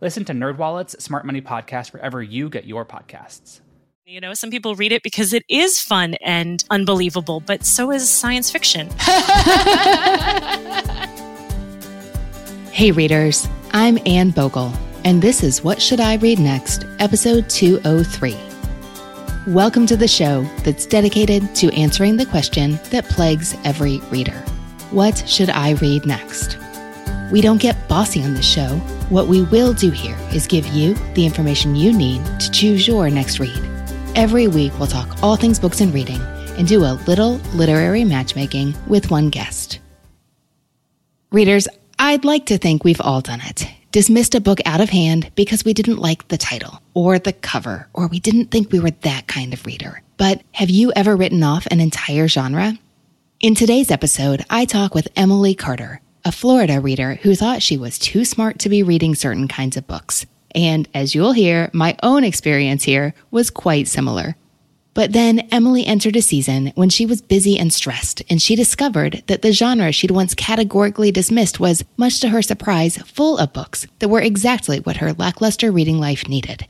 Listen to NerdWallet's Smart Money Podcast wherever you get your podcasts. You know, some people read it because it is fun and unbelievable, but so is science fiction. hey, readers. I'm Anne Bogel, and this is What Should I Read Next, episode 203. Welcome to the show that's dedicated to answering the question that plagues every reader What should I read next? We don't get bossy on this show. What we will do here is give you the information you need to choose your next read. Every week, we'll talk all things books and reading and do a little literary matchmaking with one guest. Readers, I'd like to think we've all done it. Dismissed a book out of hand because we didn't like the title or the cover, or we didn't think we were that kind of reader. But have you ever written off an entire genre? In today's episode, I talk with Emily Carter, a Florida reader who thought she was too smart to be reading certain kinds of books. And as you'll hear, my own experience here was quite similar. But then Emily entered a season when she was busy and stressed, and she discovered that the genre she'd once categorically dismissed was, much to her surprise, full of books that were exactly what her lackluster reading life needed.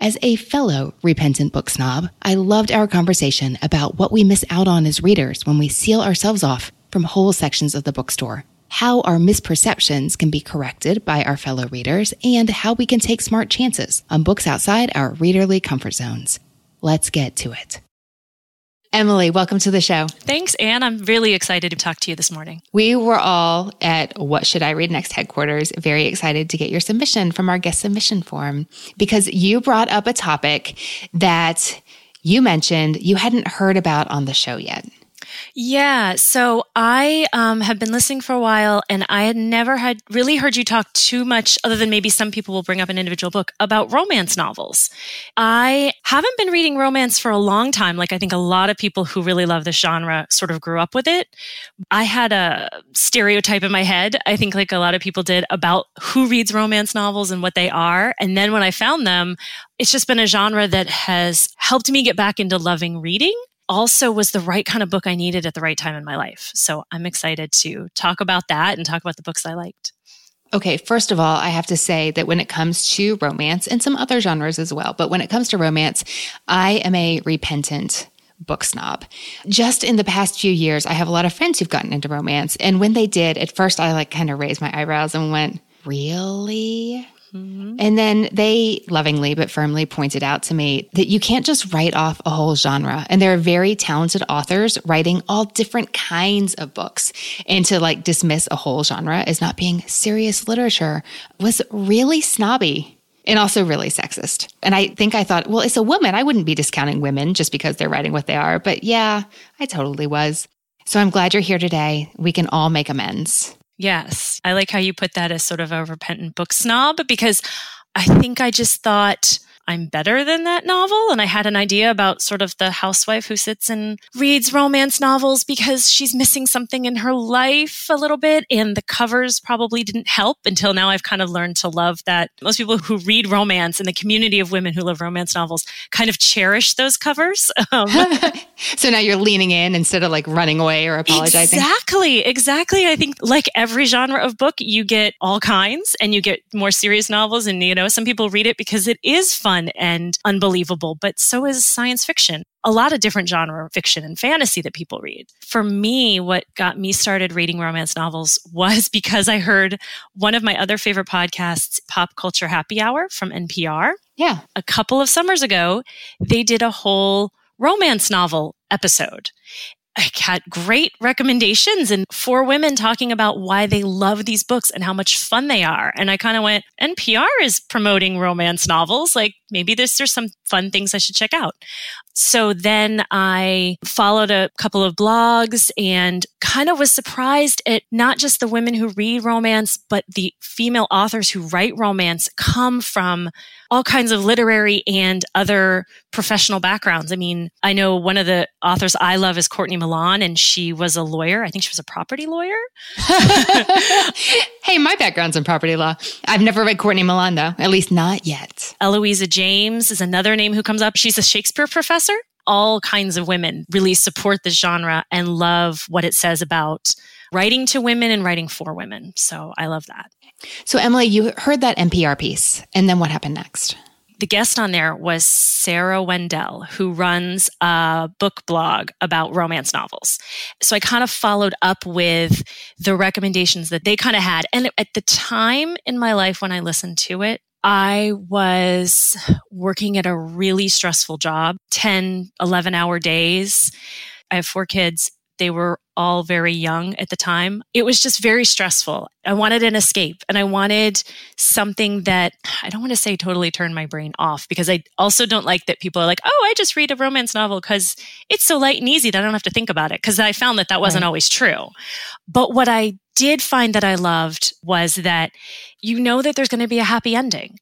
As a fellow repentant book snob, I loved our conversation about what we miss out on as readers when we seal ourselves off from whole sections of the bookstore how our misperceptions can be corrected by our fellow readers, and how we can take smart chances on books outside our readerly comfort zones. Let's get to it. Emily, welcome to the show. Thanks, Anne. I'm really excited to talk to you this morning. We were all at What Should I Read Next headquarters, very excited to get your submission from our guest submission form because you brought up a topic that you mentioned you hadn't heard about on the show yet. Yeah. So I um, have been listening for a while and I had never had really heard you talk too much, other than maybe some people will bring up an individual book about romance novels. I haven't been reading romance for a long time. Like I think a lot of people who really love the genre sort of grew up with it. I had a stereotype in my head, I think like a lot of people did, about who reads romance novels and what they are. And then when I found them, it's just been a genre that has helped me get back into loving reading also was the right kind of book I needed at the right time in my life. So I'm excited to talk about that and talk about the books I liked. Okay, first of all, I have to say that when it comes to romance and some other genres as well, but when it comes to romance, I am a repentant book snob. Just in the past few years, I have a lot of friends who've gotten into romance. And when they did, at first I like kind of raised my eyebrows and went, Really? Mm-hmm. And then they lovingly but firmly pointed out to me that you can't just write off a whole genre. And there are very talented authors writing all different kinds of books. And to like dismiss a whole genre as not being serious literature was really snobby and also really sexist. And I think I thought, well, it's a woman. I wouldn't be discounting women just because they're writing what they are. But yeah, I totally was. So I'm glad you're here today. We can all make amends. Yes. I like how you put that as sort of a repentant book snob because I think I just thought I'm better than that novel. And I had an idea about sort of the housewife who sits and reads romance novels because she's missing something in her life a little bit. And the covers probably didn't help until now I've kind of learned to love that most people who read romance and the community of women who love romance novels kind of cherish those covers. Um, so now you're leaning in instead of like running away or apologizing. Exactly. Exactly. I think like every genre of book, you get all kinds and you get more serious novels. And, you know, some people read it because it is fun fun and unbelievable, but so is science fiction. A lot of different genre fiction and fantasy that people read. For me, what got me started reading romance novels was because I heard one of my other favorite podcasts, Pop Culture Happy Hour from NPR. Yeah. A couple of summers ago, they did a whole romance novel episode. I got great recommendations and four women talking about why they love these books and how much fun they are. And I kind of went, NPR is promoting romance novels. Like maybe this, there's some fun things I should check out. So then I followed a couple of blogs and kind of was surprised at not just the women who read romance, but the female authors who write romance come from all kinds of literary and other professional backgrounds. I mean, I know one of the authors I love is Courtney Milan, and she was a lawyer. I think she was a property lawyer. hey, my background's in property law. I've never read Courtney Milan, though, at least not yet. Eloisa James is another name who comes up. She's a Shakespeare professor. All kinds of women really support the genre and love what it says about writing to women and writing for women. So I love that. So, Emily, you heard that NPR piece, and then what happened next? The guest on there was Sarah Wendell, who runs a book blog about romance novels. So I kind of followed up with the recommendations that they kind of had. And at the time in my life when I listened to it, I was working at a really stressful job, 10, 11 hour days. I have four kids they were all very young at the time. It was just very stressful. I wanted an escape and I wanted something that I don't want to say totally turn my brain off because I also don't like that people are like, oh, I just read a romance novel because it's so light and easy that I don't have to think about it. Because I found that that wasn't right. always true. But what I did find that I loved was that you know that there's going to be a happy ending.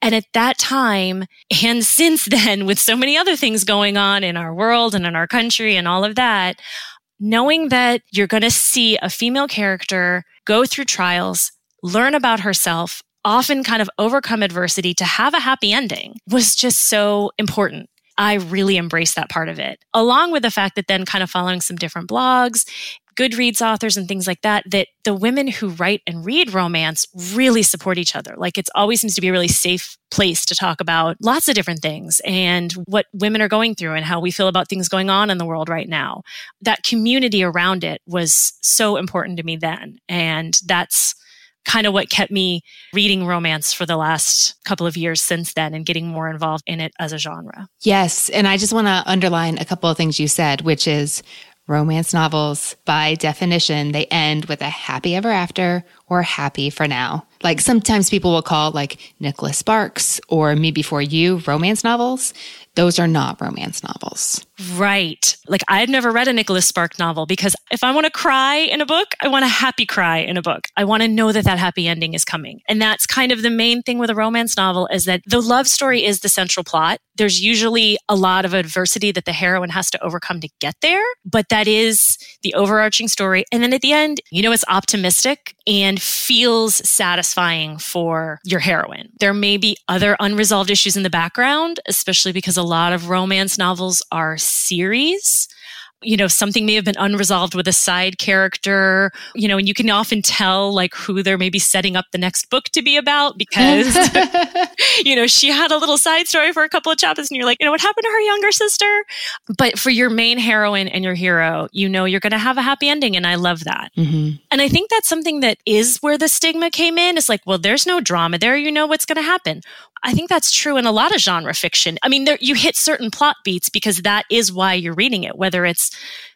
And at that time, and since then, with so many other things going on in our world and in our country and all of that, knowing that you're going to see a female character go through trials, learn about herself, often kind of overcome adversity to have a happy ending was just so important. I really embraced that part of it, along with the fact that then kind of following some different blogs Goodreads authors and things like that, that the women who write and read romance really support each other. Like it's always seems to be a really safe place to talk about lots of different things and what women are going through and how we feel about things going on in the world right now. That community around it was so important to me then. And that's kind of what kept me reading romance for the last couple of years since then and getting more involved in it as a genre. Yes. And I just want to underline a couple of things you said, which is romance novels, by definition, they end with a happy ever after or happy for now. Like sometimes people will call like Nicholas Sparks or Me Before You romance novels. Those are not romance novels. Right. Like I had never read a Nicholas Spark novel because if I want to cry in a book, I want a happy cry in a book. I want to know that that happy ending is coming. And that's kind of the main thing with a romance novel is that the love story is the central plot. There's usually a lot of adversity that the heroine has to overcome to get there, but that is the overarching story. And then at the end, you know, it's optimistic and feels satisfying for your heroine. There may be other unresolved issues in the background, especially because a lot of romance novels are series you know, something may have been unresolved with a side character, you know, and you can often tell like who they're maybe setting up the next book to be about because, you know, she had a little side story for a couple of chapters and you're like, you know, what happened to her younger sister? But for your main heroine and your hero, you know, you're going to have a happy ending. And I love that. Mm-hmm. And I think that's something that is where the stigma came in. It's like, well, there's no drama there. You know what's going to happen. I think that's true in a lot of genre fiction. I mean, there, you hit certain plot beats because that is why you're reading it, whether it's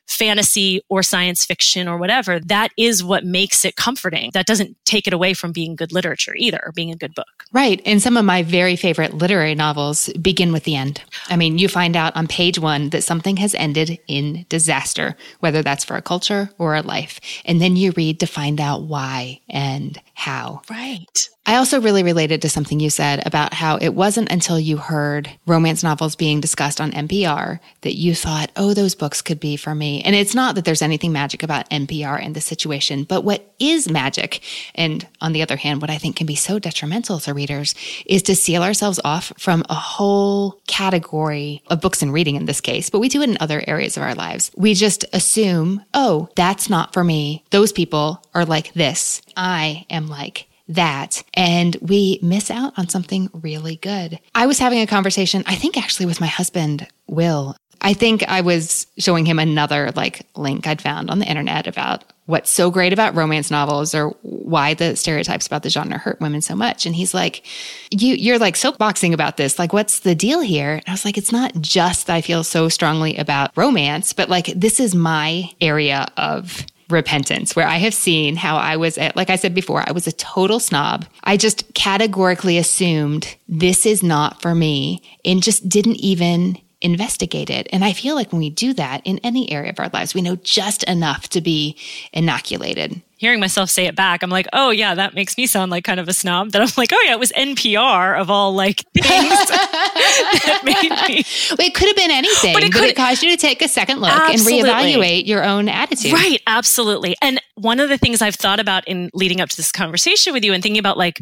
fantasy or science fiction or whatever, that is what makes it comforting. That doesn't take it away from being good literature either, or being a good book. Right. And some of my very favorite literary novels begin with the end. I mean, you find out on page one that something has ended in disaster, whether that's for a culture or a life. And then you read to find out why and how. Right. I also really related to something you said about how it wasn't until you heard romance novels being discussed on NPR that you thought, oh, those books could be for me. And it's not that there's anything magic about NPR and this situation, but what is magic, and on the other hand, what I think can be so detrimental to readers, is to seal ourselves off from a whole category of books and reading in this case, but we do it in other areas of our lives. We just assume, oh, that's not for me. Those people are like this. I am like that and we miss out on something really good. I was having a conversation, I think actually with my husband, Will. I think I was showing him another like link I'd found on the internet about what's so great about romance novels or why the stereotypes about the genre hurt women so much. And he's like, you, you're like soapboxing about this. Like, what's the deal here? And I was like, it's not just that I feel so strongly about romance, but like, this is my area of repentance where I have seen how I was at, like I said before, I was a total snob. I just categorically assumed this is not for me and just didn't even investigate it. And I feel like when we do that in any area of our lives, we know just enough to be inoculated hearing myself say it back, I'm like, oh yeah, that makes me sound like kind of a snob. That I'm like, oh yeah, it was NPR of all like things that made me. Well, it could have been anything, but it, could, but it caused you to take a second look absolutely. and reevaluate your own attitude. Right, absolutely. And one of the things I've thought about in leading up to this conversation with you and thinking about like,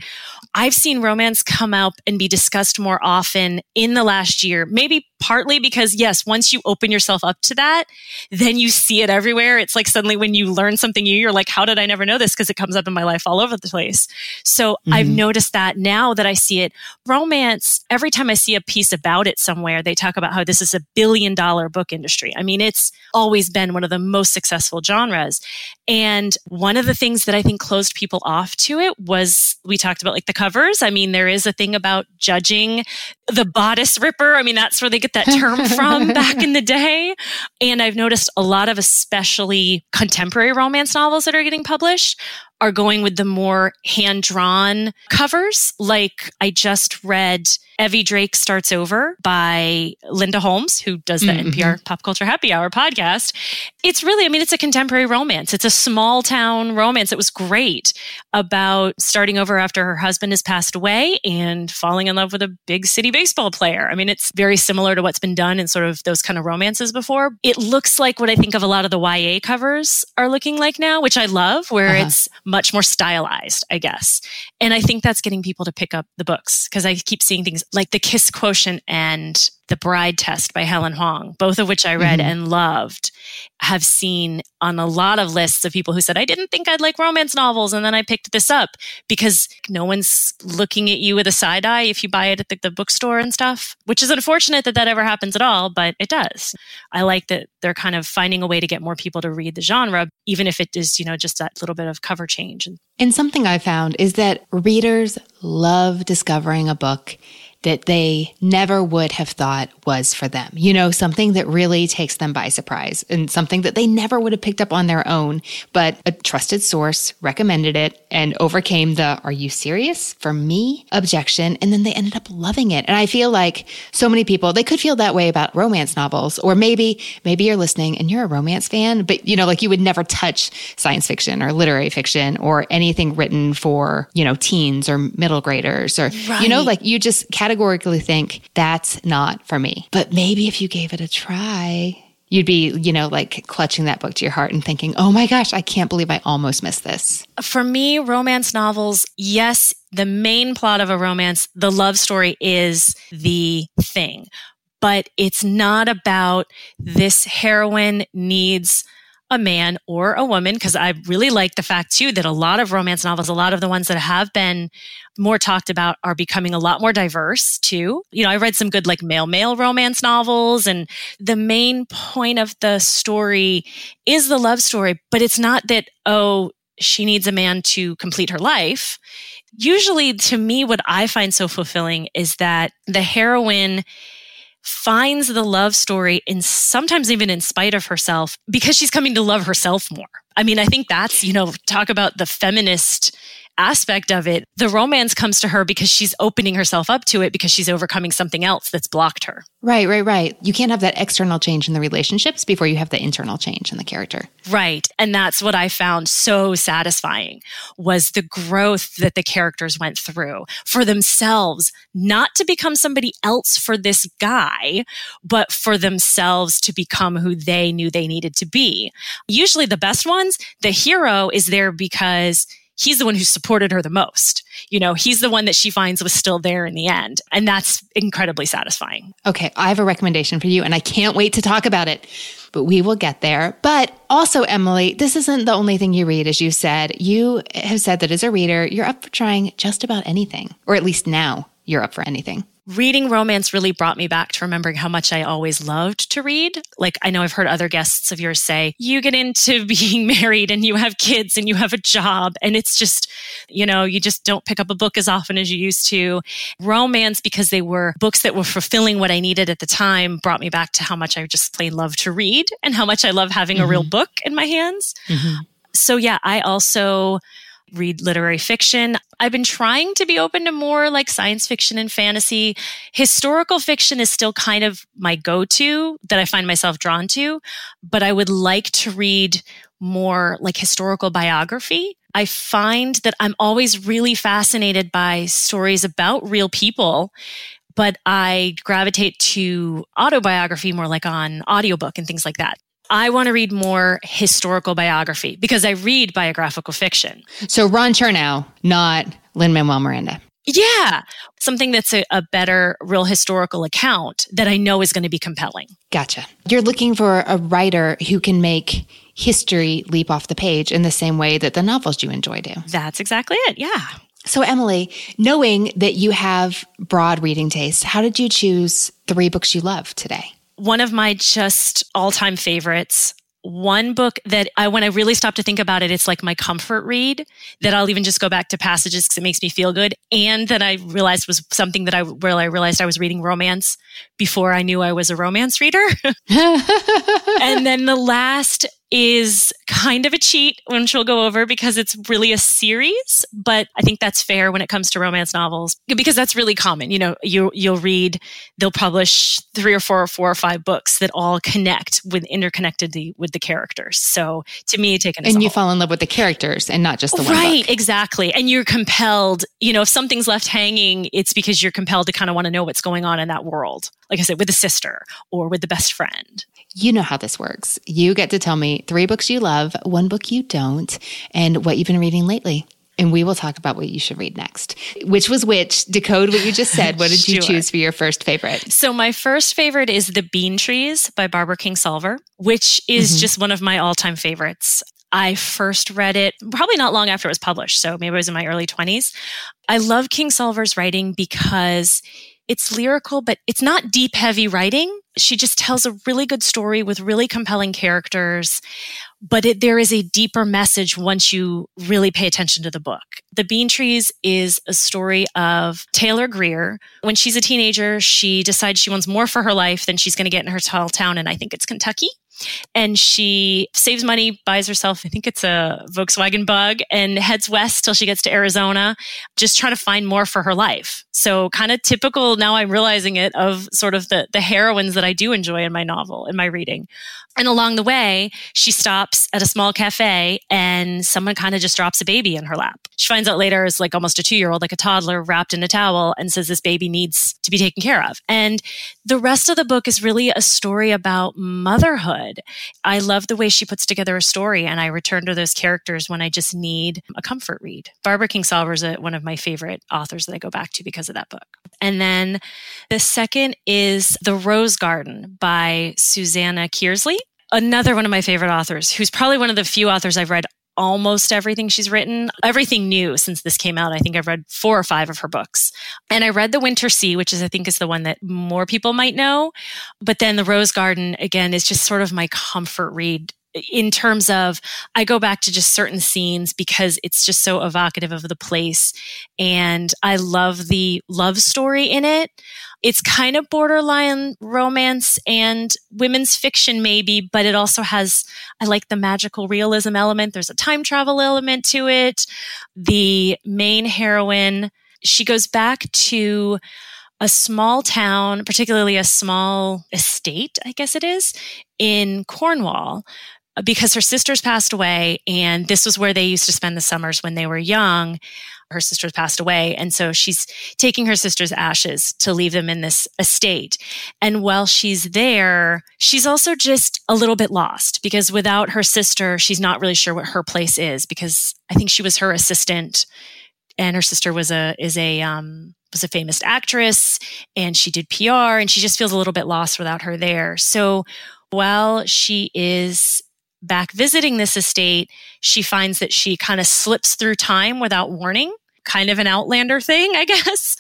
I've seen romance come up and be discussed more often in the last year, maybe partly because yes, once you open yourself up to that, then you see it everywhere. It's like suddenly when you learn something new, you're like, how did I never know this? Because it comes up in my life all over the place. So mm-hmm. I've noticed that now that I see it, romance, every time I see a piece about it somewhere, they talk about how this is a billion dollar book industry. I mean, it's always been one of the most successful genres. And one of the things that I think closed people off to it was we talked about like the covers. I mean, there is a thing about judging the bodice ripper. I mean, that's where they get that term from back in the day. And I've noticed a lot of especially contemporary romance novels that are getting published are going with the more hand drawn covers. Like I just read Evie Drake Starts Over by Linda Holmes, who does the mm-hmm. NPR Pop Culture Happy Hour podcast. It's really, I mean, it's a contemporary romance. It's a small town romance. It was great about starting over after her husband has passed away and falling in love with a big city baseball player. I mean, it's very similar to what's been done in sort of those kind of romances before. It looks like what I think of a lot of the YA covers are looking like now, which I love, where uh-huh. it's much more stylized, I guess. And I think that's getting people to pick up the books because I keep seeing things like The Kiss Quotient and The Bride Test by Helen Hoang, both of which I read mm-hmm. and loved, have seen on a lot of lists of people who said, I didn't think I'd like romance novels. And then I picked this up because no one's looking at you with a side eye if you buy it at the, the bookstore and stuff, which is unfortunate that that ever happens at all, but it does. I like that they're kind of finding a way to get more people to read the genre, even if it is, you know, just that little bit of cover change. And something I found is that readers love discovering a book that they never would have thought was for them. You know, something that really takes them by surprise and something that they never would have picked up on their own, but a trusted source recommended it and overcame the, are you serious for me objection? And then they ended up loving it. And I feel like so many people, they could feel that way about romance novels, or maybe, maybe you're listening and you're a romance fan, but you know, like you would never touch science fiction or literary fiction or anything written for, you know, teens or middle graders or, right. you know, like you just categorically think that's not for me. But maybe if you gave it a try, you'd be, you know, like clutching that book to your heart and thinking, oh my gosh, I can't believe I almost missed this. For me, romance novels, yes, the main plot of a romance, the love story is the thing. But it's not about this heroine needs a man or a woman because I really like the fact too that a lot of romance novels, a lot of the ones that have been more talked about are becoming a lot more diverse too. You know, I read some good like male male romance novels and the main point of the story is the love story, but it's not that, oh, she needs a man to complete her life. Usually to me, what I find so fulfilling is that the heroine finds the love story and sometimes even in spite of herself because she's coming to love herself more. I mean, I think that's, you know, talk about the feminist aspect of it, the romance comes to her because she's opening herself up to it because she's overcoming something else that's blocked her. Right, right, right. You can't have that external change in the relationships before you have the internal change in the character. Right. And that's what I found so satisfying was the growth that the characters went through for themselves, not to become somebody else for this guy, but for themselves to become who they knew they needed to be. Usually the best ones, the hero is there because he's the one who supported her the most. You know, he's the one that she finds was still there in the end. And that's incredibly satisfying. Okay, I have a recommendation for you, and I can't wait to talk about it, but we will get there. But also, Emily, this isn't the only thing you read, as you said. You have said that as a reader, you're up for trying just about anything, or at least now you're up for anything reading romance really brought me back to remembering how much I always loved to read. Like I know I've heard other guests of yours say, you get into being married and you have kids and you have a job and it's just, you know, you just don't pick up a book as often as you used to. Romance, because they were books that were fulfilling what I needed at the time, brought me back to how much I just plain love to read and how much I love having mm-hmm. a real mm-hmm. book in my hands. Mm-hmm. So yeah, I also read literary fiction. I've been trying to be open to more like science fiction and fantasy. Historical fiction is still kind of my go to that I find myself drawn to, but I would like to read more like historical biography. I find that I'm always really fascinated by stories about real people but I gravitate to autobiography more like on audiobook and things like that. I want to read more historical biography because I read biographical fiction. So Ron Chernow, not Lin Manuel Miranda. Yeah, something that's a, a, better, real historical account that I know is going to be compelling. Gotcha. You're looking for a writer who can make history leap off the page in the same way that the novels you enjoy do. That's exactly it. Yeah. So, Emily, knowing that you have broad reading taste, how did you choose three books you love today? One of my just all time favorites. One book that I, when I really stop to think about it, it's like my comfort read that I'll even just go back to passages because it makes me feel good. And that I realized was something that I, where I realized I was reading romance before I knew I was a romance reader. and then the last is kind of a cheat, which we'll go over because it's really a series. But I think that's fair when it comes to romance novels because that's really common. You know, you you'll read, they'll publish three or four or four or five books that all connect with interconnected the, with the characters. So to me, taken and you fall in love with the characters and not just the one right, book. exactly. And you're compelled. You know, if something's left hanging, it's because you're compelled to kind of want to know what's going on in that world. Like I said, with a sister or with the best friend. You know how this works. You get to tell me three books you love, one book you don't, and what you've been reading lately. And we will talk about what you should read next. Which was which? Decode what you just said. What did you choose for your first favorite? So, my first favorite is The Bean Trees by Barbara Kingsolver, which is mm-hmm. just one of my all time favorites. I first read it probably not long after it was published. So, maybe I was in my early 20s. I love Kingsolver's writing because it's lyrical, but it's not deep, heavy writing. She just tells a really good story with really compelling characters. But it, there is a deeper message once you really pay attention to the book. The Bean Trees is a story of Taylor Greer. When she's a teenager, she decides she wants more for her life than she's going to get in her small town, and I think it's Kentucky and she saves money, buys herself, I think it's a Volkswagen bug, and heads west till she gets to Arizona, just trying to find more for her life. So kind of typical now I'm realizing it of sort of the the heroines that I do enjoy in my novel, in my reading. And along the way, she stops at a small cafe and someone kind of just drops a baby in her lap. She finds out later it's like almost a two year old, like a toddler wrapped in a towel and says this baby needs to be taken care of. And the rest of the book is really a story about motherhood. I love the way she puts together a story and I return to those characters when I just need a comfort read. Barbara Kingsolver is one of my favorite authors that I go back to because of that book. And then the second is The Rose Garden by Susanna Kearsley another one of my favorite authors who's probably one of the few authors I've read almost everything she's written, everything new since this came out. I think I've read four or five of her books. And I read The Winter Sea, which is, I think, is the one that more people might know. But then The Rose Garden, again, is just sort of my comfort read in terms of I go back to just certain scenes because it's just so evocative of the place. And I love the love story in it. It's kind of borderline romance and women's fiction, maybe, but it also has, I like the magical realism element. There's a time travel element to it. The main heroine, she goes back to a small town, particularly a small estate, I guess it is, in Cornwall because her sisters passed away and this was where they used to spend the summers when they were young her sisters passed away. And so she's taking her sister's ashes to leave them in this estate. And while she's there, she's also just a little bit lost because without her sister, she's not really sure what her place is because I think she was her assistant and her sister was a, is a, um, was a famous actress and she did PR and she just feels a little bit lost without her there. So while she is back visiting this estate, she finds that she kind of slips through time without warning kind of an outlander thing, I guess.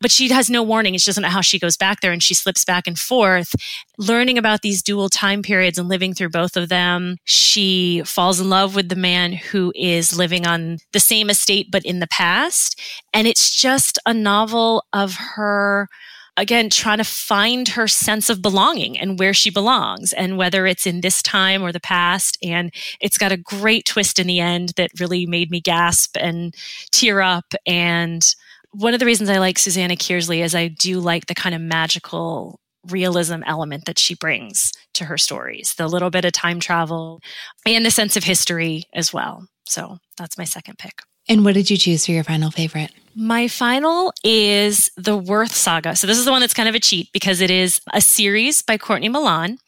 But she has no warning. She doesn't know how she goes back there and she slips back and forth. Learning about these dual time periods and living through both of them, she falls in love with the man who is living on the same estate but in the past. And it's just a novel of her again, trying to find her sense of belonging and where she belongs and whether it's in this time or the past. And it's got a great twist in the end that really made me gasp and tear up. And one of the reasons I like Susanna Kearsley is I do like the kind of magical realism element that she brings to her stories the little bit of time travel and the sense of history as well. So that's my second pick. And what did you choose for your final favorite? My final is the Worth Saga. So this is the one that's kind of a cheat because it is a series by Courtney Milan.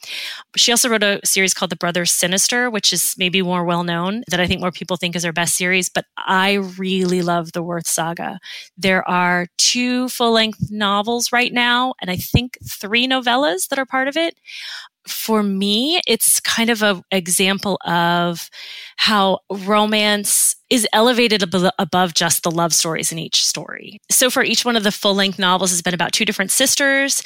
She also wrote a series called The Brothers Sinister, which is maybe more well known that I think more people think is her best series, but I really love the Worth Saga. There are two full-length novels right now and I think three novellas that are part of it for me, it's kind of an example of how romance is elevated ab- above just the love stories in each story. So for each one of the full length novels has been about two different sisters.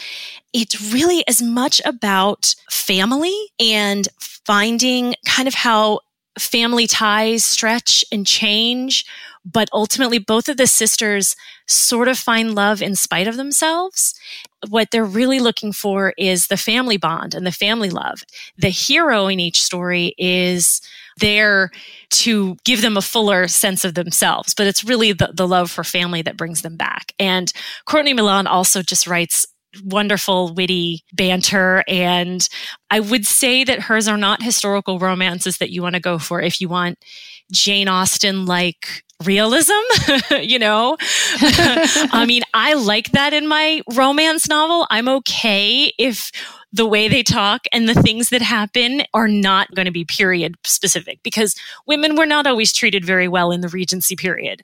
It's really as much about family and finding kind of how family ties stretch and change but ultimately both of the sisters sort of find love in spite of themselves. What they're really looking for is the family bond and the family love. The hero in each story is there to give them a fuller sense of themselves, but it's really the, the love for family that brings them back. And Courtney Milan also just writes wonderful, witty banter. And I would say that hers are not historical romances that you want to go for if you want Jane Austen like realism, you know? I mean, I like that in my romance novel. I'm okay if the way they talk and the things that happen are not going to be period specific because women were not always treated very well in the Regency period.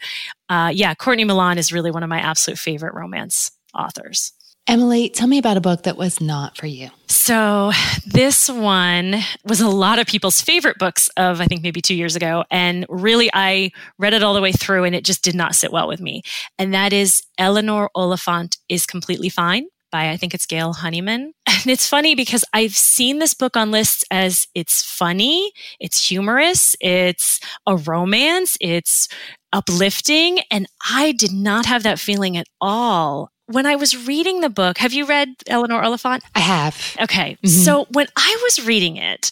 Uh, yeah, Courtney Milan is really one of my absolute favorite romance authors. Emily, tell me about a book that was not for you. So, this one was a lot of people's favorite books of, I think, maybe two years ago. And really, I read it all the way through and it just did not sit well with me. And that is Eleanor Oliphant is Completely Fine by, I think it's Gail Honeyman. And it's funny because I've seen this book on lists as it's funny, it's humorous, it's a romance, it's uplifting. And I did not have that feeling at all when I was reading the book, have you read Eleanor Oliphant? I have. Okay. Mm-hmm. So when I was reading it,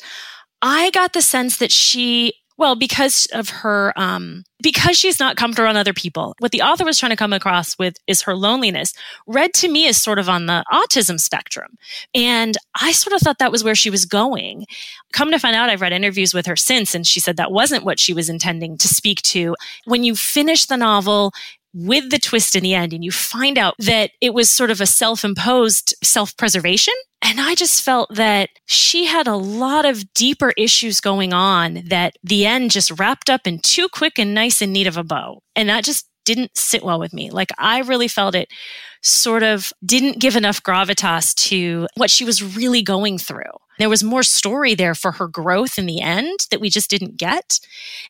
I got the sense that she, well, because of her, um, because she's not comfortable on other people, what the author was trying to come across with is her loneliness, read to me as sort of on the autism spectrum. And I sort of thought that was where she was going. Come to find out, I've read interviews with her since, and she said that wasn't what she was intending to speak to. When you finish the novel, with the twist in the end and you find out that it was sort of a self-imposed self-preservation and I just felt that she had a lot of deeper issues going on that the end just wrapped up in too quick and nice and neat of a bow. And that just didn't sit well with me. Like I really felt it sort of didn't give enough gravitas to what she was really going through. There was more story there for her growth in the end that we just didn't get.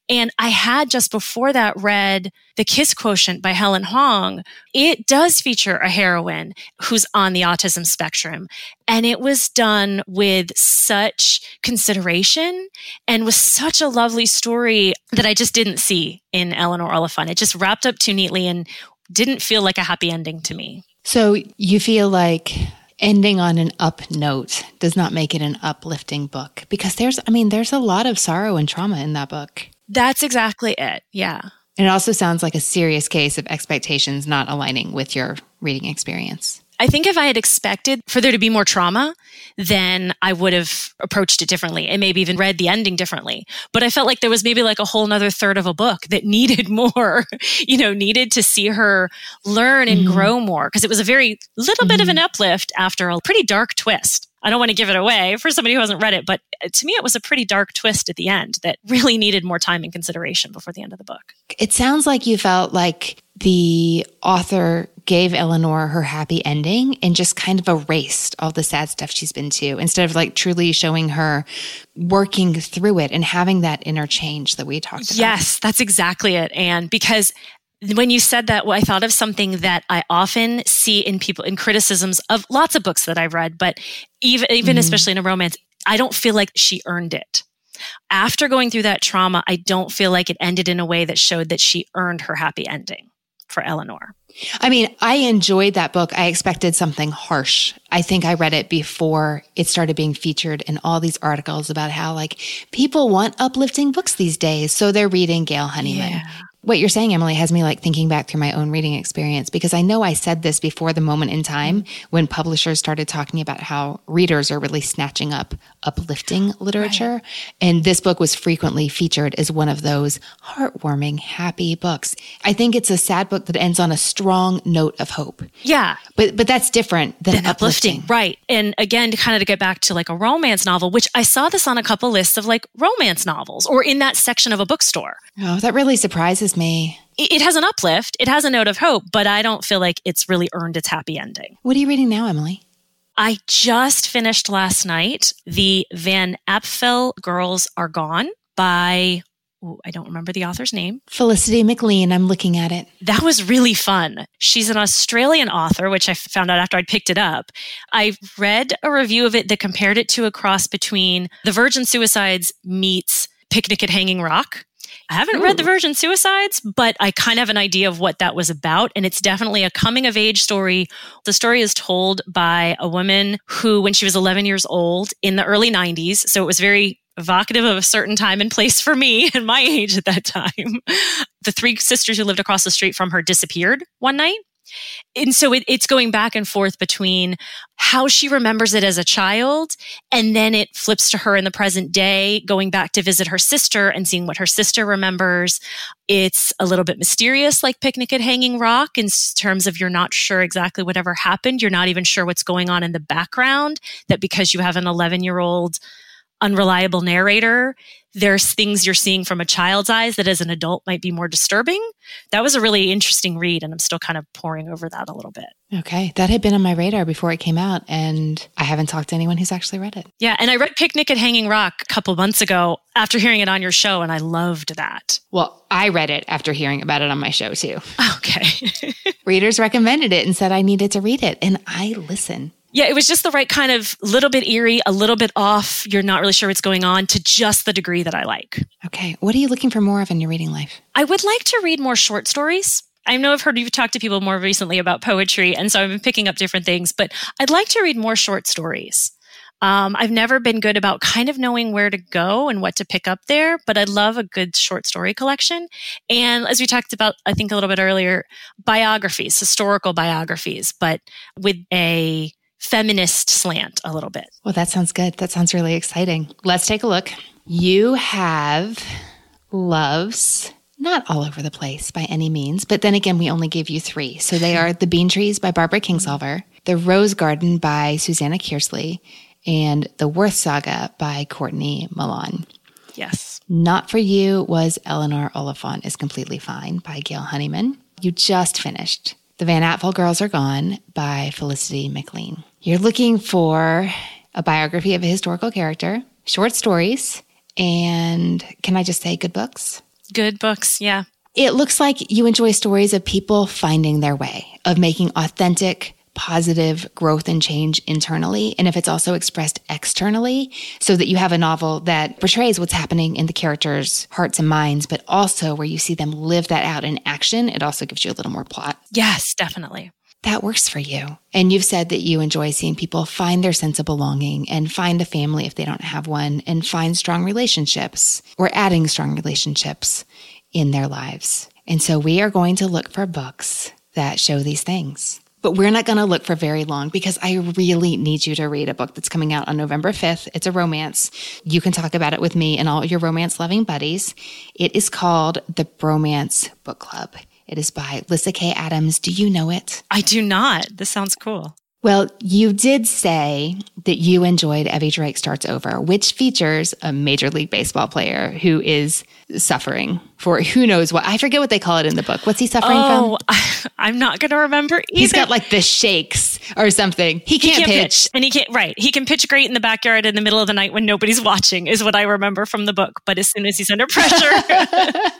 And I had just before that read The Kiss Quotient by Helen Hoang. It does feature a heroine who's on the autism spectrum. And it was done with such consideration and was such a lovely story that I just didn't see in Eleanor Oliphant. It just wrapped up too neatly and didn't feel like a happy ending to me. So you feel like ending on an up note does not make it an uplifting book because there's, I mean, there's a lot of sorrow and trauma in that book. That's exactly it. Yeah. And it also sounds like a serious case of expectations not aligning with your reading experience. I think if I had expected for there to be more trauma, then I would have approached it differently and maybe even read the ending differently. But I felt like there was maybe like a whole nother third of a book that needed more, you know, needed to see her learn and mm-hmm. grow more because it was a very little mm-hmm. bit of an mm-hmm. uplift after a pretty dark twist. I don't want to give it away for somebody who hasn't read it, but uh, to me, it was a pretty dark twist at the end that really needed more time and consideration before the end of the book. It sounds like you felt like the author gave Eleanor her happy ending and just kind of erased all the sad stuff she's been to instead of like truly showing her working through it and having that interchange that we talked about. Yes, that's exactly it. And because when you said that, well, I thought of something that I often see in people in criticisms of lots of books that I've read, but even even mm-hmm. especially in a romance, I don't feel like she earned it. After going through that trauma, I don't feel like it ended in a way that showed that she earned her happy ending for Eleanor. I mean, I enjoyed that book. I expected something harsh. I think I read it before it started being featured in all these articles about how like people want uplifting books these days. So they're reading Gail Honeyman. Yeah what you're saying, Emily, has me like thinking back through my own reading experience because I know I said this before the moment in time when publishers started talking about how readers are really snatching up uplifting literature. Right. And this book was frequently featured as one of those heartwarming, happy books. I think it's a sad book that ends on a strong note of hope. Yeah. But but that's different than, than uplifting. uplifting. Right. And again, to kind of to get back to like a romance novel, which I saw this on a couple lists of like romance novels or in that section of a bookstore. Oh, that really surprises me. It has an uplift, it has a note of hope, but I don't feel like it's really earned its happy ending. What are you reading now, Emily? I just finished last night the Van Apfel Girls Are Gone by Ooh, I don't remember the author's name. Felicity McLean. I'm looking at it. That was really fun. She's an Australian author, which I found out after I'd picked it up. I read a review of it that compared it to a cross between The Virgin Suicides meets Picnic at Hanging Rock. I haven't Ooh. read The Virgin Suicides, but I kind of have an idea of what that was about. And it's definitely a coming of age story. The story is told by a woman who, when she was 11 years old in the early 90s, so it was very evocative of a certain time and place for me and my age at that time. The three sisters who lived across the street from her disappeared one night and so it, it's going back and forth between how she remembers it as a child and then it flips to her in the present day going back to visit her sister and seeing what her sister remembers. It's a little bit mysterious like picnic at hanging rock in terms of you're not sure exactly whatever happened. You're not even sure what's going on in the background that because you have an 11 year old unreliable narrator there's things you're seeing from a child's eyes that as an adult might be more disturbing. That was a really interesting read, and I'm still kind of poring over that a little bit. Okay. That had been on my radar before it came out, and I haven't talked to anyone who's actually read it. Yeah. And I read Picnic at Hanging Rock a couple months ago after hearing it on your show, and I loved that. Well, I read it after hearing about it on my show, too. Okay. Readers recommended it and said I needed to read it, and I listen yeah, it was just the right kind of little bit eerie, a little bit off. You're not really sure what's going on to just the degree that I like. Okay. What are you looking for more of in your reading life? I would like to read more short stories. I know I've heard you've talked to people more recently about poetry, and so I've been picking up different things, but I'd like to read more short stories. Um, I've never been good about kind of knowing where to go and what to pick up there, but I love a good short story collection. And as we talked about, I think a little bit earlier, biographies, historical biographies, but with a feminist slant a little bit. Well, that sounds good. That sounds really exciting. Let's take a look. You have loves not all over the place by any means, but then again, we only gave you three. So they are The Bean Trees by Barbara Kingsolver, The Rose Garden by Susanna Kearsley, and The Worth Saga by Courtney Milan. Yes. Not for You was Eleanor Oliphant is Completely Fine by Gail Honeyman. You just finished The Van Apfel Girls Are Gone by Felicity McLean. You're looking for a biography of a historical character, short stories, and can I just say good books? Good books, yeah. It looks like you enjoy stories of people finding their way, of making authentic, positive growth and change internally. And if it's also expressed externally, so that you have a novel that portrays what's happening in the characters' hearts and minds, but also where you see them live that out in action, it also gives you a little more plot. Yes, definitely that works for you. And you've said that you enjoy seeing people find their sense of belonging and find a family if they don't have one and find strong relationships or adding strong relationships in their lives. And so we are going to look for books that show these things. But we're not going to look for very long because I really need you to read a book that's coming out on November 5th. It's a romance. You can talk about it with me and all your romance loving buddies. It is called The Bromance Book Club. It is by Lyssa Kay Adams. Do you know it? I do not. This sounds cool. Well, you did say that you enjoyed Evie Drake Starts Over, which features a Major League Baseball player who is suffering for who knows what. I forget what they call it in the book. What's he suffering from? oh, from? I'm not going to remember either. He's got like the shakes or something. He can't, he can't pitch. pitch. And he can't, right. He can pitch great in the backyard in the middle of the night when nobody's watching, is what I remember from the book. But as soon as he's under pressure,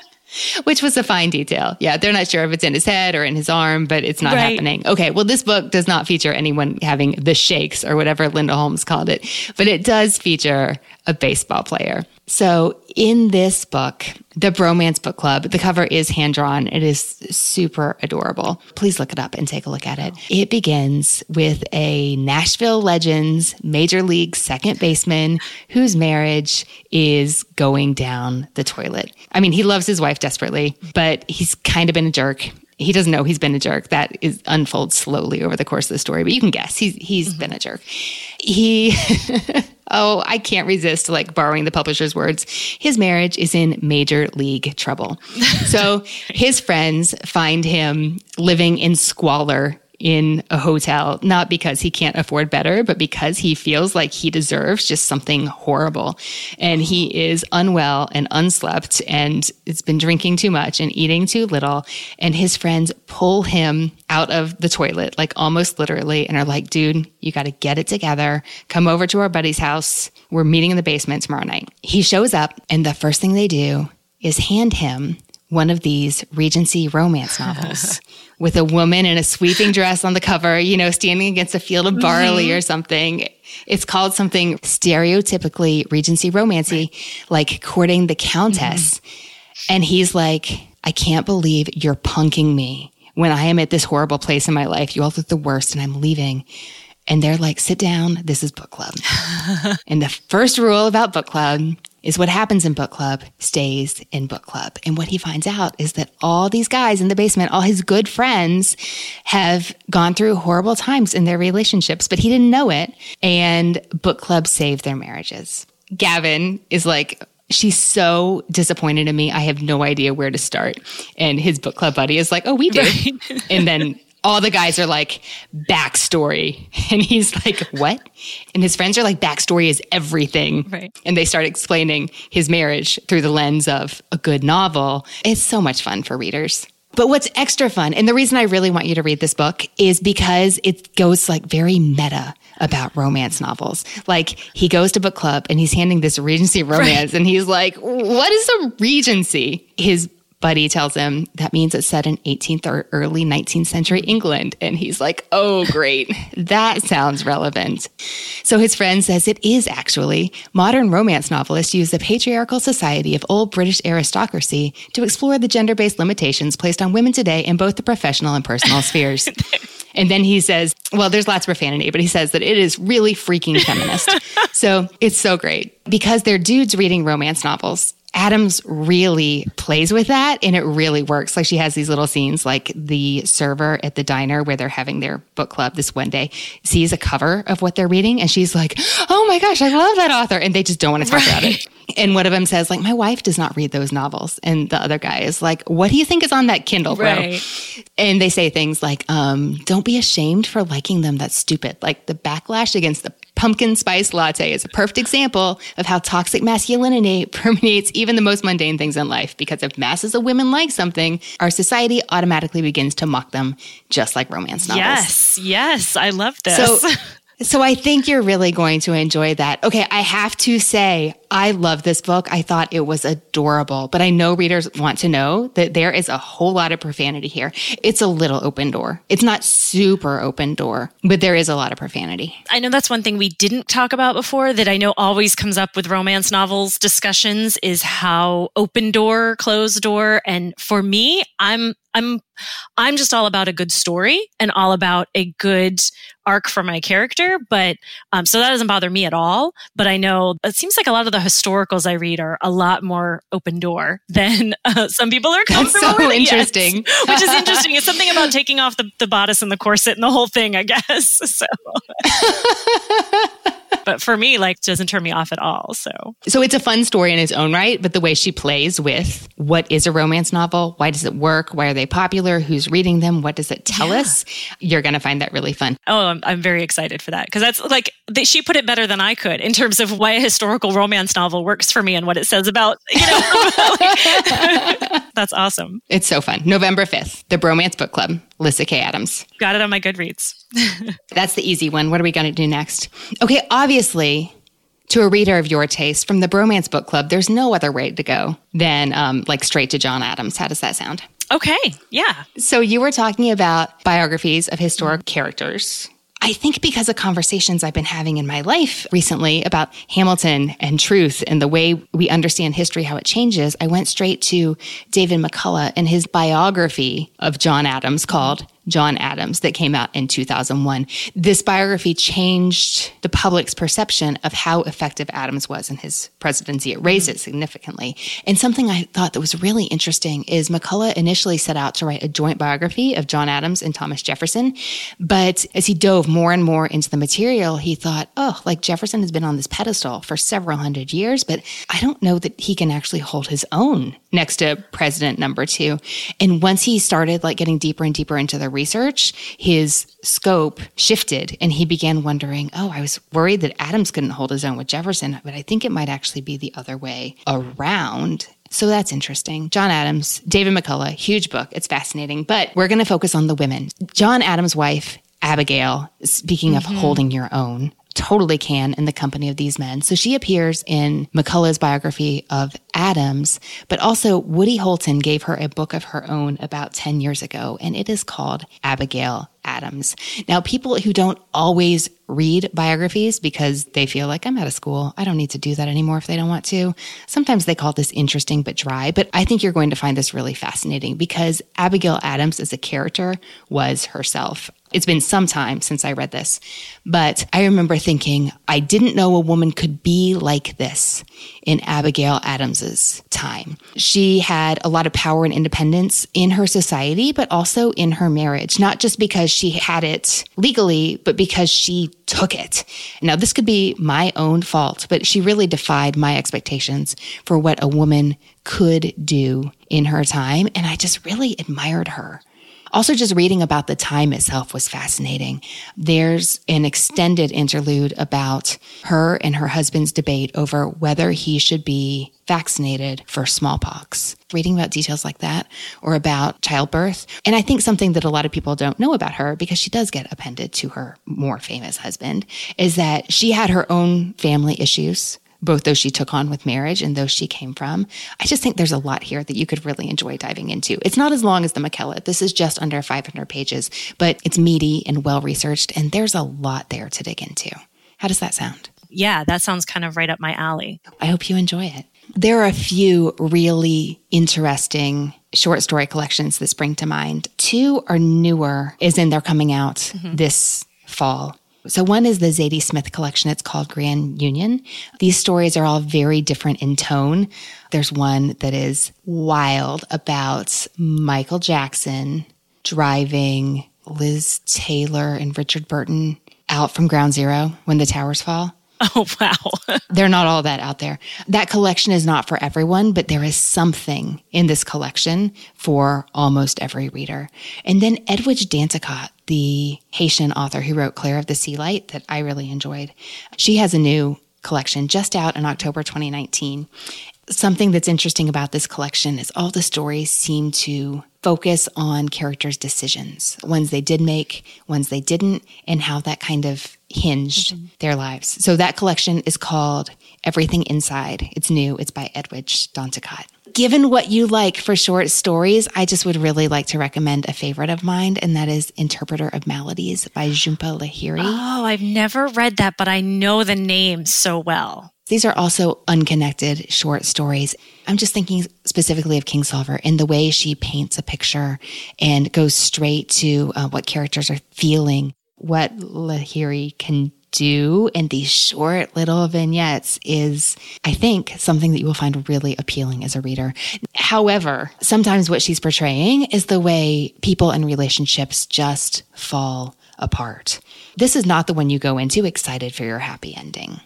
Which was a fine detail. Yeah, they're not sure if it's in his head or in his arm, but it's not right. happening. Okay, well, this book does not feature anyone having the shakes or whatever Linda Holmes called it, but it does feature a baseball player. So in this book, the Bromance Book Club, the cover is hand drawn. It is super adorable. Please look it up and take a look at it. It begins with a Nashville Legends major league second baseman whose marriage is going down the toilet. I mean, he loves his wife desperately, but he's kind of been a jerk he doesn't know he's been a jerk. That is unfolds slowly over the course of the story, but you can guess he's he's mm-hmm. been a jerk. He oh, I can't resist like borrowing the publisher's words. His marriage is in major league trouble. so his friends find him living in squalor in a hotel, not because he can't afford better, but because he feels like he deserves just something horrible. And he is unwell and unslept and it's been drinking too much and eating too little. And his friends pull him out of the toilet, like almost literally, and are like, dude, you got to get it together. Come over to our buddy's house. We're meeting in the basement tomorrow night. He shows up, and the first thing they do is hand him one of these Regency romance novels with a woman in a sweeping dress on the cover, you know, standing against a field of barley mm-hmm. or something. It's called something stereotypically Regency romancy, like courting the Countess. Mm-hmm. And he's like, I can't believe you're punking me when I am at this horrible place in my life. You all look the worst and I'm leaving. And they're like, sit down. This is book club. and the first rule about book club is what happens in book club stays in book club. And what he finds out is that all these guys in the basement, all his good friends have gone through horrible times in their relationships, but he didn't know it. And book club saved their marriages. Gavin is like, she's so disappointed in me. I have no idea where to start. And his book club buddy is like, oh, we did. Right. and then all the guys are like backstory. And he's like what? And his friends are like backstory is everything. Right. And they start explaining his marriage through the lens of a good novel. It's so much fun for readers. But what's extra fun and the reason i really want you to read this book is because it goes like very meta about romance novels. Like he goes to book club and he's handing this regency romance right. and he's like what is a regency? His buddy tells him that means it's set in 18th or early 19th century England. And he's like, oh, great. that sounds relevant. So his friend says it is actually. Modern romance novelists use the patriarchal society of old British aristocracy to explore the gender based limitations placed on women today in both the professional and personal spheres. And then he says, well, there's lots of profanity, but he says that it is really freaking feminist. so it's so great because they're dudes reading romance novels. Adams really plays with that and it really works. Like she has these little scenes like the server at the diner where they're having their book club this one day sees a cover of what they're reading and she's like, Oh my gosh, I love that author. And they just don't want to talk right. about it. And one of them says, like, my wife does not read those novels. And the other guy is like, what do you think is on that Kindle, bro? Right. And they say things like, um, don't be ashamed for liking them. That's stupid. Like the backlash against the pumpkin spice latte is a perfect example of how toxic masculinity permeates even the most mundane things in life. Because if masses of women like something, our society automatically begins to mock them, just like romance novels. Yes, yes, I love this. So So I think you're really going to enjoy that. Okay, I have to say, I love this book. I thought it was adorable, but I know readers want to know that there is a whole lot of profanity here. It's a little open door. It's not super open door, but there is a lot of profanity. I know that's one thing we didn't talk about before that I know always comes up with romance novels discussions is how open door, closed door. And for me, I'm I'm I'm just all about a good story and all about a good arc for my character. But um, so that doesn't bother me at all. But I know it seems like a lot of the historicals I read are a lot more open door than uh, some people are comfortable That's so with. interesting. Yes. Which is interesting. It's something about taking off the, the bodice and the corset and the whole thing, I guess. So. But for me, like, doesn't turn me off at all. So, so it's a fun story in its own right, but the way she plays with what is a romance novel, why does it work, why are they popular, who's reading them, what does it tell yeah. us, you're going to find that really fun. Oh, I'm, I'm very excited for that because that's like they, she put it better than I could in terms of why a historical romance novel works for me and what it says about you know. like, that's awesome. It's so fun. November fifth, the Bromance Book Club. Lyssa Kay Adams. Got it on my Goodreads. That's the easy one. What are we going to do next? Okay, obviously, to a reader of your taste from the Bromance Book Club, there's no other way to go than um, like straight to John Adams. How does that sound? Okay, yeah. So you were talking about biographies of historic characters. I think because of conversations I've been having in my life recently about Hamilton and truth and the way we understand history, how it changes, I went straight to David McCullough and his biography of John Adams called John Adams that came out in 2001. This biography changed the public's perception of how effective Adams was in his presidency. It raised it mm-hmm. significantly. And something I thought that was really interesting is McCullough initially set out to write a joint biography of John Adams and Thomas Jefferson. But as he dove more and more into the material, he thought, oh, like Jefferson has been on this pedestal for several hundred years, but I don't know that he can actually hold his own next to president number two. And once he started like getting deeper and deeper into the research, his scope shifted and he began wondering, oh, I was worried that Adams couldn't hold his own with Jefferson, but I think it might actually be the other way around. So that's interesting. John Adams, David McCullough, huge book. It's fascinating. But we're going to focus on the women. John Adams' wife, Abigail, speaking mm-hmm. of holding your own, totally can in the company of these men. So she appears in McCullough's biography of Adams, but also Woody Holton gave her a book of her own about 10 years ago, and it is called Abigail Adams. Now, people who don't always read biographies because they feel like I'm out of school, I don't need to do that anymore if they don't want to. Sometimes they call this interesting but dry, but I think you're going to find this really fascinating because Abigail Adams as a character was herself. It's been some time since I read this, but I remember thinking, I didn't know a woman could be like this in Abigail Time. She had a lot of power and independence in her society, but also in her marriage, not just because she had it legally, but because she took it. Now, this could be my own fault, but she really defied my expectations for what a woman could do in her time. And I just really admired her. Also, just reading about the time itself was fascinating. There's an extended interlude about her and her husband's debate over whether he should be vaccinated for smallpox. Reading about details like that or about childbirth. And I think something that a lot of people don't know about her because she does get appended to her more famous husband is that she had her own family issues both those she took on with marriage and those she came from. I just think there's a lot here that you could really enjoy diving into. It's not as long as the McCullough. This is just under 500 pages, but it's meaty and well researched, and there's a lot there to dig into. How does that sound? Yeah, that sounds kind of right up my alley. I hope you enjoy it. There are a few really interesting short story collections that spring to mind. Two are newer, as in they're coming out mm-hmm. this fall. So one is the Zadie Smith collection. It's called Grand Union. These stories are all very different in tone. There's one that is wild about Michael Jackson driving Liz Taylor and Richard Burton out from ground zero when the towers fall. Oh, wow. They're not all that out there. That collection is not for everyone, but there is something in this collection for almost every reader. And then Edwidge Danticat, the Haitian author who wrote Claire of the Sea Light that I really enjoyed. She has a new collection just out in October 2019. Something that's interesting about this collection is all the stories seem to focus on characters' decisions, ones they did make, ones they didn't, and how that kind of hinged mm-hmm. their lives. So that collection is called Everything Inside. It's new. It's by Edwidge Danticat. Given what you like for short stories, I just would really like to recommend a favorite of mine, and that is Interpreter of Maladies by Jhumpa Lahiri. Oh, I've never read that, but I know the name so well. These are also unconnected short stories. I'm just thinking specifically of Kingsolver and the way she paints a picture and goes straight to uh, what characters are feeling, what Lahiri can do in these short little vignettes is, I think, something that you will find really appealing as a reader. However, sometimes what she's portraying is the way people and relationships just fall apart. This is not the one you go into excited for your happy ending.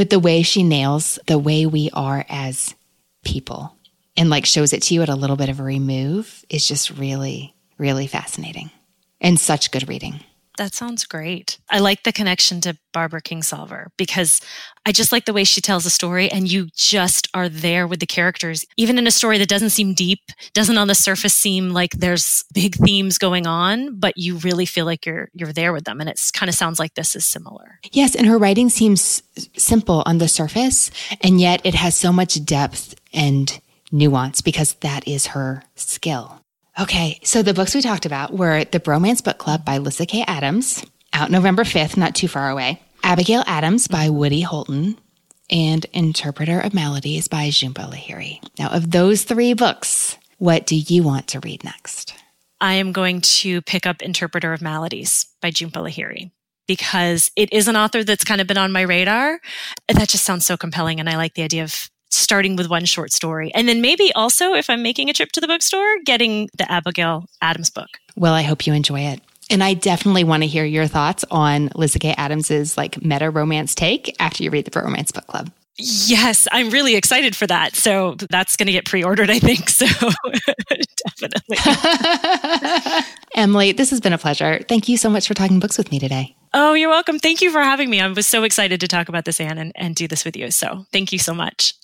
But the way she nails the way we are as people and like shows it to you at a little bit of a remove is just really, really fascinating and such good reading. That sounds great. I like the connection to Barbara Kingsolver because I just like the way she tells a story and you just are there with the characters. Even in a story that doesn't seem deep, doesn't on the surface seem like there's big themes going on, but you really feel like you're you're there with them and it kind of sounds like this is similar. Yes, and her writing seems simple on the surface and yet it has so much depth and nuance because that is her skill. Okay, so the books we talked about were The Bromance Book Club by Lyssa Kay Adams, out November 5th, not too far away. Abigail Adams by Woody Holton, and Interpreter of Maladies by Jhumpa Lahiri. Now, of those three books, what do you want to read next? I am going to pick up Interpreter of Maladies by Jhumpa Lahiri because it is an author that's kind of been on my radar. That just sounds so compelling. And I like the idea of starting with one short story. And then maybe also, if I'm making a trip to the bookstore, getting the Abigail Adams book. Well, I hope you enjoy it. And I definitely want to hear your thoughts on Lyssa Kay Adams's like meta romance take after you read the Bromance Book Club. Yes, I'm really excited for that. So that's going to get pre-ordered, I think. So definitely. Emily, this has been a pleasure. Thank you so much for talking books with me today. Oh, you're welcome. Thank you for having me. I was so excited to talk about this, Anne, and, and do this with you. So thank you so much.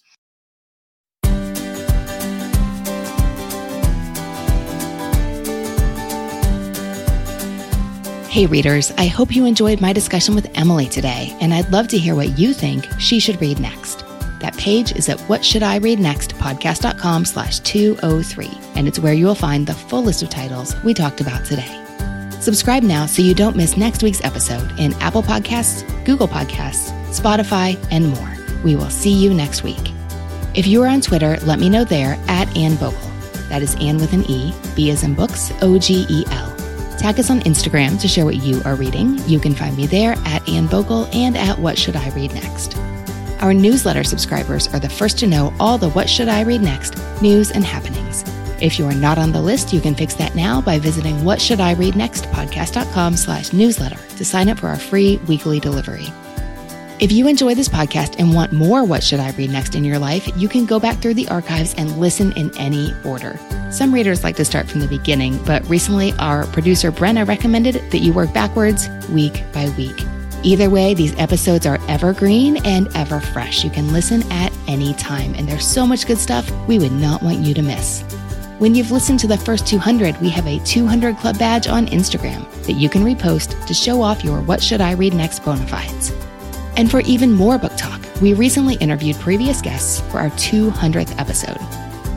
Hey, readers, I hope you enjoyed my discussion with Emily today, and I'd love to hear what you think she should read next. That page is at what should I read next podcast.com slash 203, and it's where you will find the full list of titles we talked about today. Subscribe now so you don't miss next week's episode in Apple Podcasts, Google Podcasts, Spotify, and more. We will see you next week. If you are on Twitter, let me know there at Anne Bogel. That is Ann with an E, B as in books, O G E L. Tag us on Instagram to share what you are reading. You can find me there at Anne Bogel and at What Should I Read Next. Our newsletter subscribers are the first to know all the What Should I Read Next news and happenings. If you are not on the list, you can fix that now by visiting what should I read next podcast.com slash newsletter to sign up for our free weekly delivery. If you enjoy this podcast and want more What Should I Read Next in your life, you can go back through the archives and listen in any order. Some readers like to start from the beginning, but recently our producer Brenna recommended that you work backwards week by week. Either way, these episodes are evergreen and ever fresh. You can listen at any time, and there's so much good stuff we would not want you to miss. When you've listened to the first 200, we have a 200 Club badge on Instagram that you can repost to show off your What Should I Read Next bona fides. And for even more book talk, we recently interviewed previous guests for our 200th episode.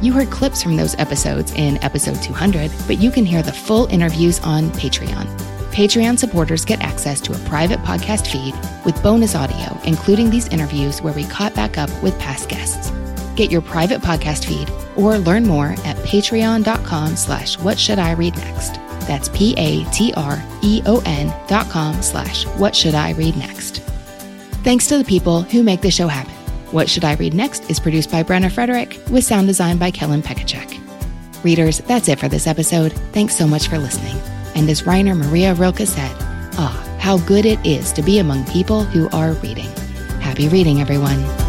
You heard clips from those episodes in episode 200, but you can hear the full interviews on Patreon. Patreon supporters get access to a private podcast feed with bonus audio, including these interviews where we caught back up with past guests. Get your private podcast feed or learn more at patreon.com slash what should I read next. That's P-A-T-R-E-O-N dot com slash what should I read next. Thanks to the people who make the show happen. What Should I Read Next is produced by Brenna Frederick with sound design by Kellen Pekacek. Readers, that's it for this episode. Thanks so much for listening. And as Rainer Maria Rilke said, ah, how good it is to be among people who are reading. Happy reading, everyone.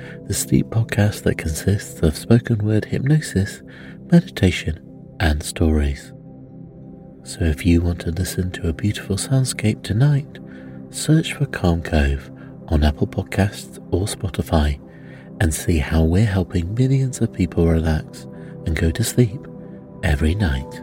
the sleep podcast that consists of spoken word hypnosis, meditation, and stories. So if you want to listen to a beautiful soundscape tonight, search for Calm Cove on Apple Podcasts or Spotify and see how we're helping millions of people relax and go to sleep every night.